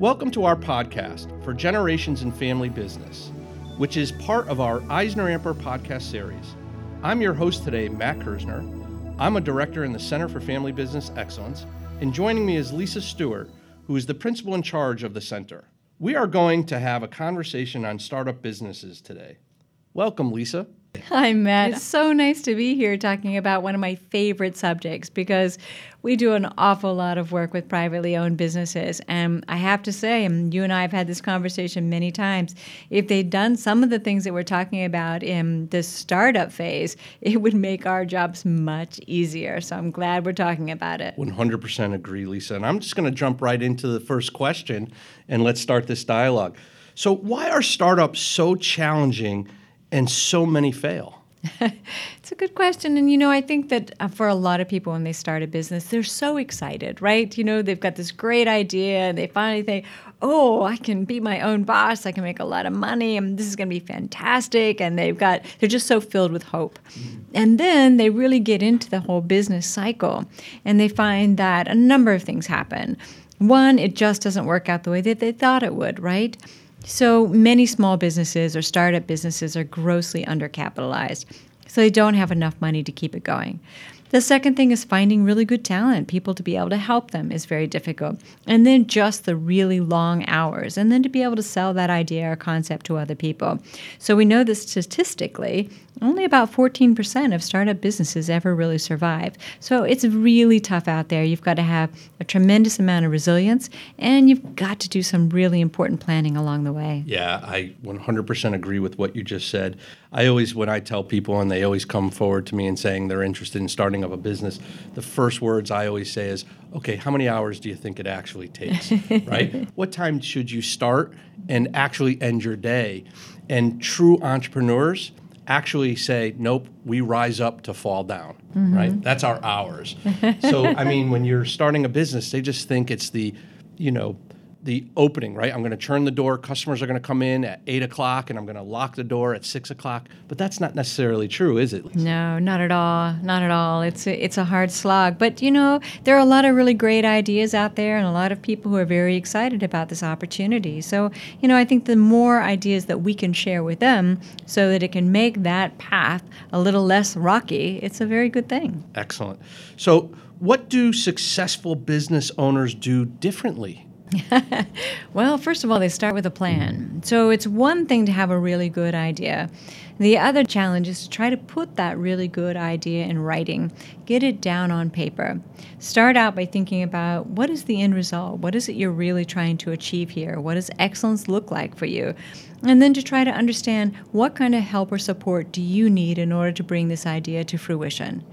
Welcome to our podcast for Generations in Family Business, which is part of our EisnerAmper podcast series. I'm your host today, Matt Kersner. I'm a director in the Center for Family Business Excellence, and joining me is Lisa Stewart, who is the principal in charge of the center. We are going to have a conversation on startup businesses today. Welcome, Lisa. Hi, Matt. It's so nice to be here talking about one of my favorite subjects because we do an awful lot of work with privately owned businesses. And I have to say, and you and I have had this conversation many times, if they'd done some of the things that we're talking about in the startup phase, it would make our jobs much easier. So I'm glad we're talking about it. 100% agree, Lisa. And I'm just going to jump right into the first question and let's start this dialogue. So, why are startups so challenging? And so many fail? it's a good question. And, you know, I think that uh, for a lot of people when they start a business, they're so excited, right? You know, they've got this great idea and they finally think, oh, I can be my own boss. I can make a lot of money and this is going to be fantastic. And they've got, they're just so filled with hope. Mm-hmm. And then they really get into the whole business cycle and they find that a number of things happen. One, it just doesn't work out the way that they thought it would, right? So many small businesses or startup businesses are grossly undercapitalized, so they don't have enough money to keep it going. The second thing is finding really good talent. People to be able to help them is very difficult. And then just the really long hours, and then to be able to sell that idea or concept to other people. So we know that statistically, only about 14% of startup businesses ever really survive. So it's really tough out there. You've got to have a tremendous amount of resilience and you've got to do some really important planning along the way. Yeah, I 100% agree with what you just said. I always, when I tell people and they always come forward to me and saying they're interested in starting up a business, the first words I always say is, okay, how many hours do you think it actually takes? right? What time should you start and actually end your day? And true entrepreneurs, actually say, nope, we rise up to fall down, mm-hmm. right? That's our hours. so, I mean, when you're starting a business, they just think it's the, you know, the opening, right? I'm going to turn the door. Customers are going to come in at eight o'clock, and I'm going to lock the door at six o'clock. But that's not necessarily true, is it? Lisa? No, not at all. Not at all. It's a, it's a hard slog. But you know, there are a lot of really great ideas out there, and a lot of people who are very excited about this opportunity. So you know, I think the more ideas that we can share with them, so that it can make that path a little less rocky, it's a very good thing. Excellent. So. What do successful business owners do differently well, first of all, they start with a plan. So it's one thing to have a really good idea. The other challenge is to try to put that really good idea in writing, get it down on paper. Start out by thinking about what is the end result? What is it you're really trying to achieve here? What does excellence look like for you? And then to try to understand what kind of help or support do you need in order to bring this idea to fruition.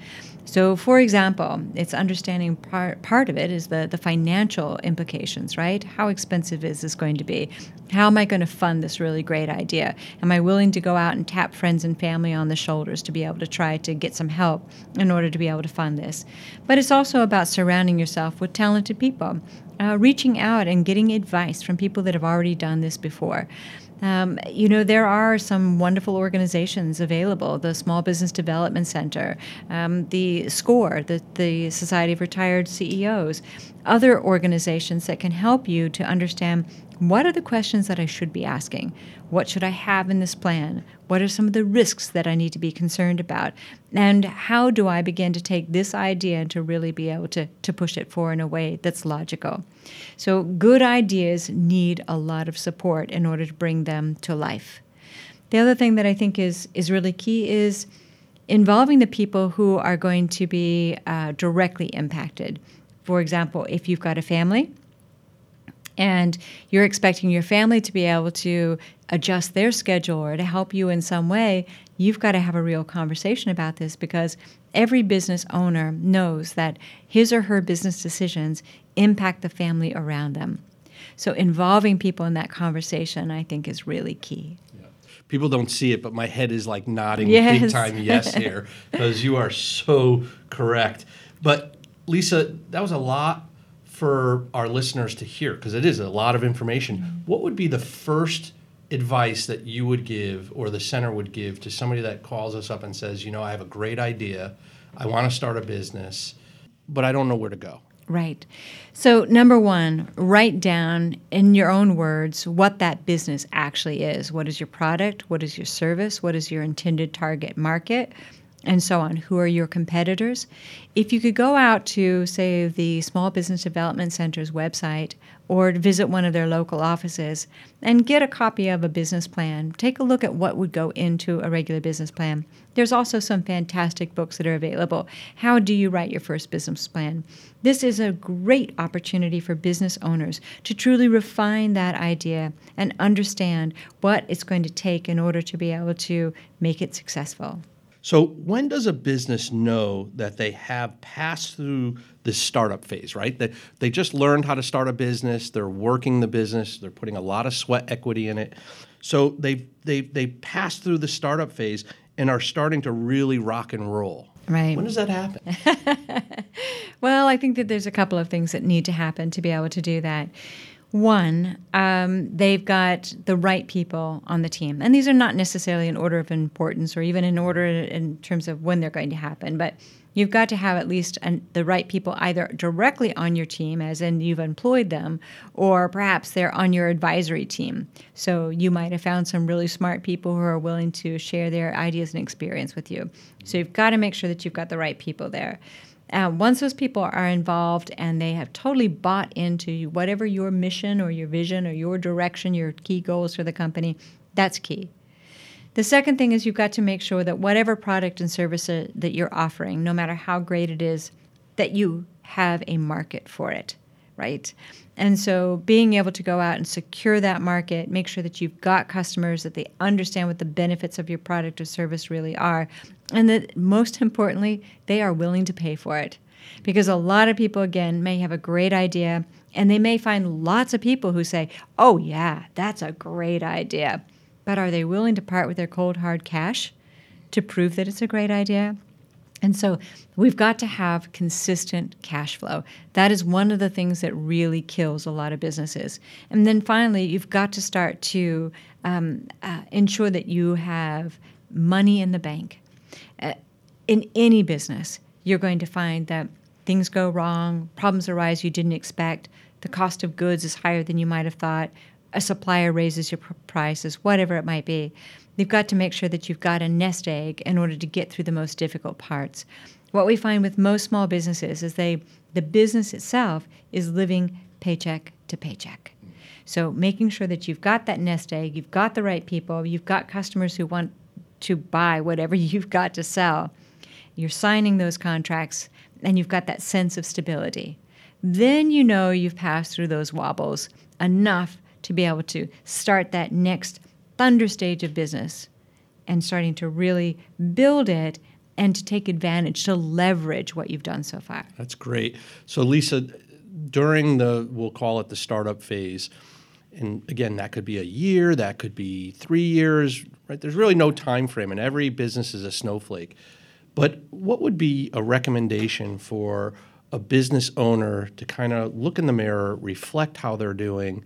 So, for example, it's understanding part, part of it is the, the financial implications, right? How expensive is this going to be? How am I going to fund this really great idea? Am I willing to go out and tap friends and family on the shoulders to be able to try to get some help in order to be able to fund this? But it's also about surrounding yourself with talented people, uh, reaching out and getting advice from people that have already done this before. Um, you know, there are some wonderful organizations available the Small Business Development Center, um, the SCORE, the, the Society of Retired CEOs, other organizations that can help you to understand what are the questions that I should be asking? What should I have in this plan? What are some of the risks that I need to be concerned about? And how do I begin to take this idea and to really be able to, to push it forward in a way that's logical? So, good ideas need a lot of support in order to bring them to life. The other thing that I think is, is really key is involving the people who are going to be uh, directly impacted. For example, if you've got a family, and you're expecting your family to be able to adjust their schedule or to help you in some way, you've got to have a real conversation about this because every business owner knows that his or her business decisions impact the family around them. So involving people in that conversation, I think, is really key. People don't see it, but my head is like nodding yes. big time yes here because you are so correct. But Lisa, that was a lot for our listeners to hear because it is a lot of information. Mm-hmm. What would be the first advice that you would give or the center would give to somebody that calls us up and says, you know, I have a great idea, I want to start a business, but I don't know where to go? Right. So, number one, write down in your own words what that business actually is. What is your product? What is your service? What is your intended target market? And so on. Who are your competitors? If you could go out to, say, the Small Business Development Center's website or visit one of their local offices and get a copy of a business plan. Take a look at what would go into a regular business plan. There's also some fantastic books that are available. How do you write your first business plan? This is a great opportunity for business owners to truly refine that idea and understand what it's going to take in order to be able to make it successful. So, when does a business know that they have passed through the startup phase, right? They, they just learned how to start a business, they're working the business, they're putting a lot of sweat equity in it. So, they've, they've, they passed through the startup phase and are starting to really rock and roll. Right. When does that happen? well, I think that there's a couple of things that need to happen to be able to do that. One, um, they've got the right people on the team. And these are not necessarily in order of importance or even in order in terms of when they're going to happen, but you've got to have at least an, the right people either directly on your team, as in you've employed them, or perhaps they're on your advisory team. So you might have found some really smart people who are willing to share their ideas and experience with you. So you've got to make sure that you've got the right people there. Uh, once those people are involved and they have totally bought into whatever your mission or your vision or your direction, your key goals for the company, that's key. The second thing is you've got to make sure that whatever product and service that you're offering, no matter how great it is, that you have a market for it, right? And so being able to go out and secure that market, make sure that you've got customers, that they understand what the benefits of your product or service really are, and that most importantly, they are willing to pay for it. Because a lot of people, again, may have a great idea and they may find lots of people who say, oh, yeah, that's a great idea. But are they willing to part with their cold, hard cash to prove that it's a great idea? And so we've got to have consistent cash flow. That is one of the things that really kills a lot of businesses. And then finally, you've got to start to um, uh, ensure that you have money in the bank. Uh, in any business, you're going to find that things go wrong, problems arise you didn't expect, the cost of goods is higher than you might have thought, a supplier raises your prices, whatever it might be. You've got to make sure that you've got a nest egg in order to get through the most difficult parts. What we find with most small businesses is they the business itself is living paycheck to paycheck. So making sure that you've got that nest egg, you've got the right people, you've got customers who want to buy whatever you've got to sell. You're signing those contracts and you've got that sense of stability. Then you know you've passed through those wobbles enough to be able to start that next thunder stage of business and starting to really build it and to take advantage, to leverage what you've done so far. That's great. So, Lisa, during the, we'll call it the startup phase, and again, that could be a year, that could be three years, right? There's really no time frame, and every business is a snowflake. But what would be a recommendation for a business owner to kind of look in the mirror, reflect how they're doing,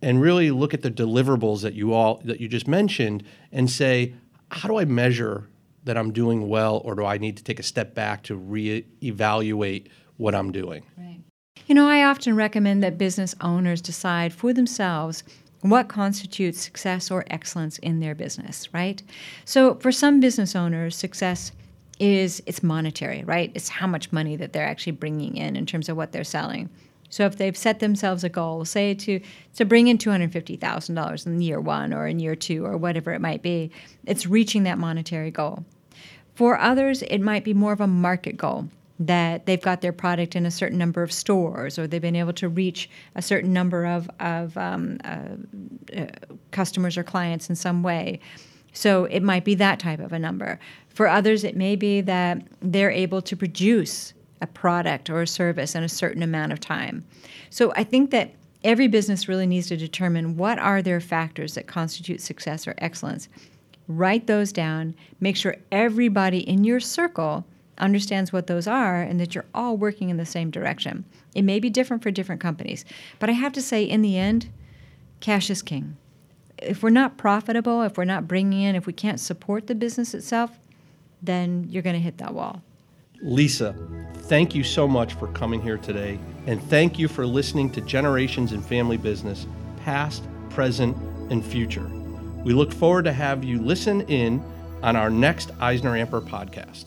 and really look at the deliverables that you all that you just mentioned and say, how do I measure that I'm doing well, or do I need to take a step back to reevaluate what I'm doing? Right. You know, I often recommend that business owners decide for themselves what constitutes success or excellence in their business, right? So for some business owners, success is it's monetary, right? It's how much money that they're actually bringing in in terms of what they're selling. So if they've set themselves a goal, say to to bring in two hundred fifty thousand dollars in year one or in year two or whatever it might be, it's reaching that monetary goal. For others, it might be more of a market goal that they've got their product in a certain number of stores or they've been able to reach a certain number of, of um, uh, uh, customers or clients in some way. So it might be that type of a number. For others, it may be that they're able to produce a product or a service in a certain amount of time. So I think that every business really needs to determine what are their factors that constitute success or excellence. Write those down, make sure everybody in your circle understands what those are and that you're all working in the same direction. It may be different for different companies, but I have to say, in the end, cash is king. If we're not profitable, if we're not bringing in, if we can't support the business itself, then you're going to hit that wall. Lisa, thank you so much for coming here today. And thank you for listening to Generations in Family Business, past, present, and future. We look forward to have you listen in on our next EisnerAmper podcast.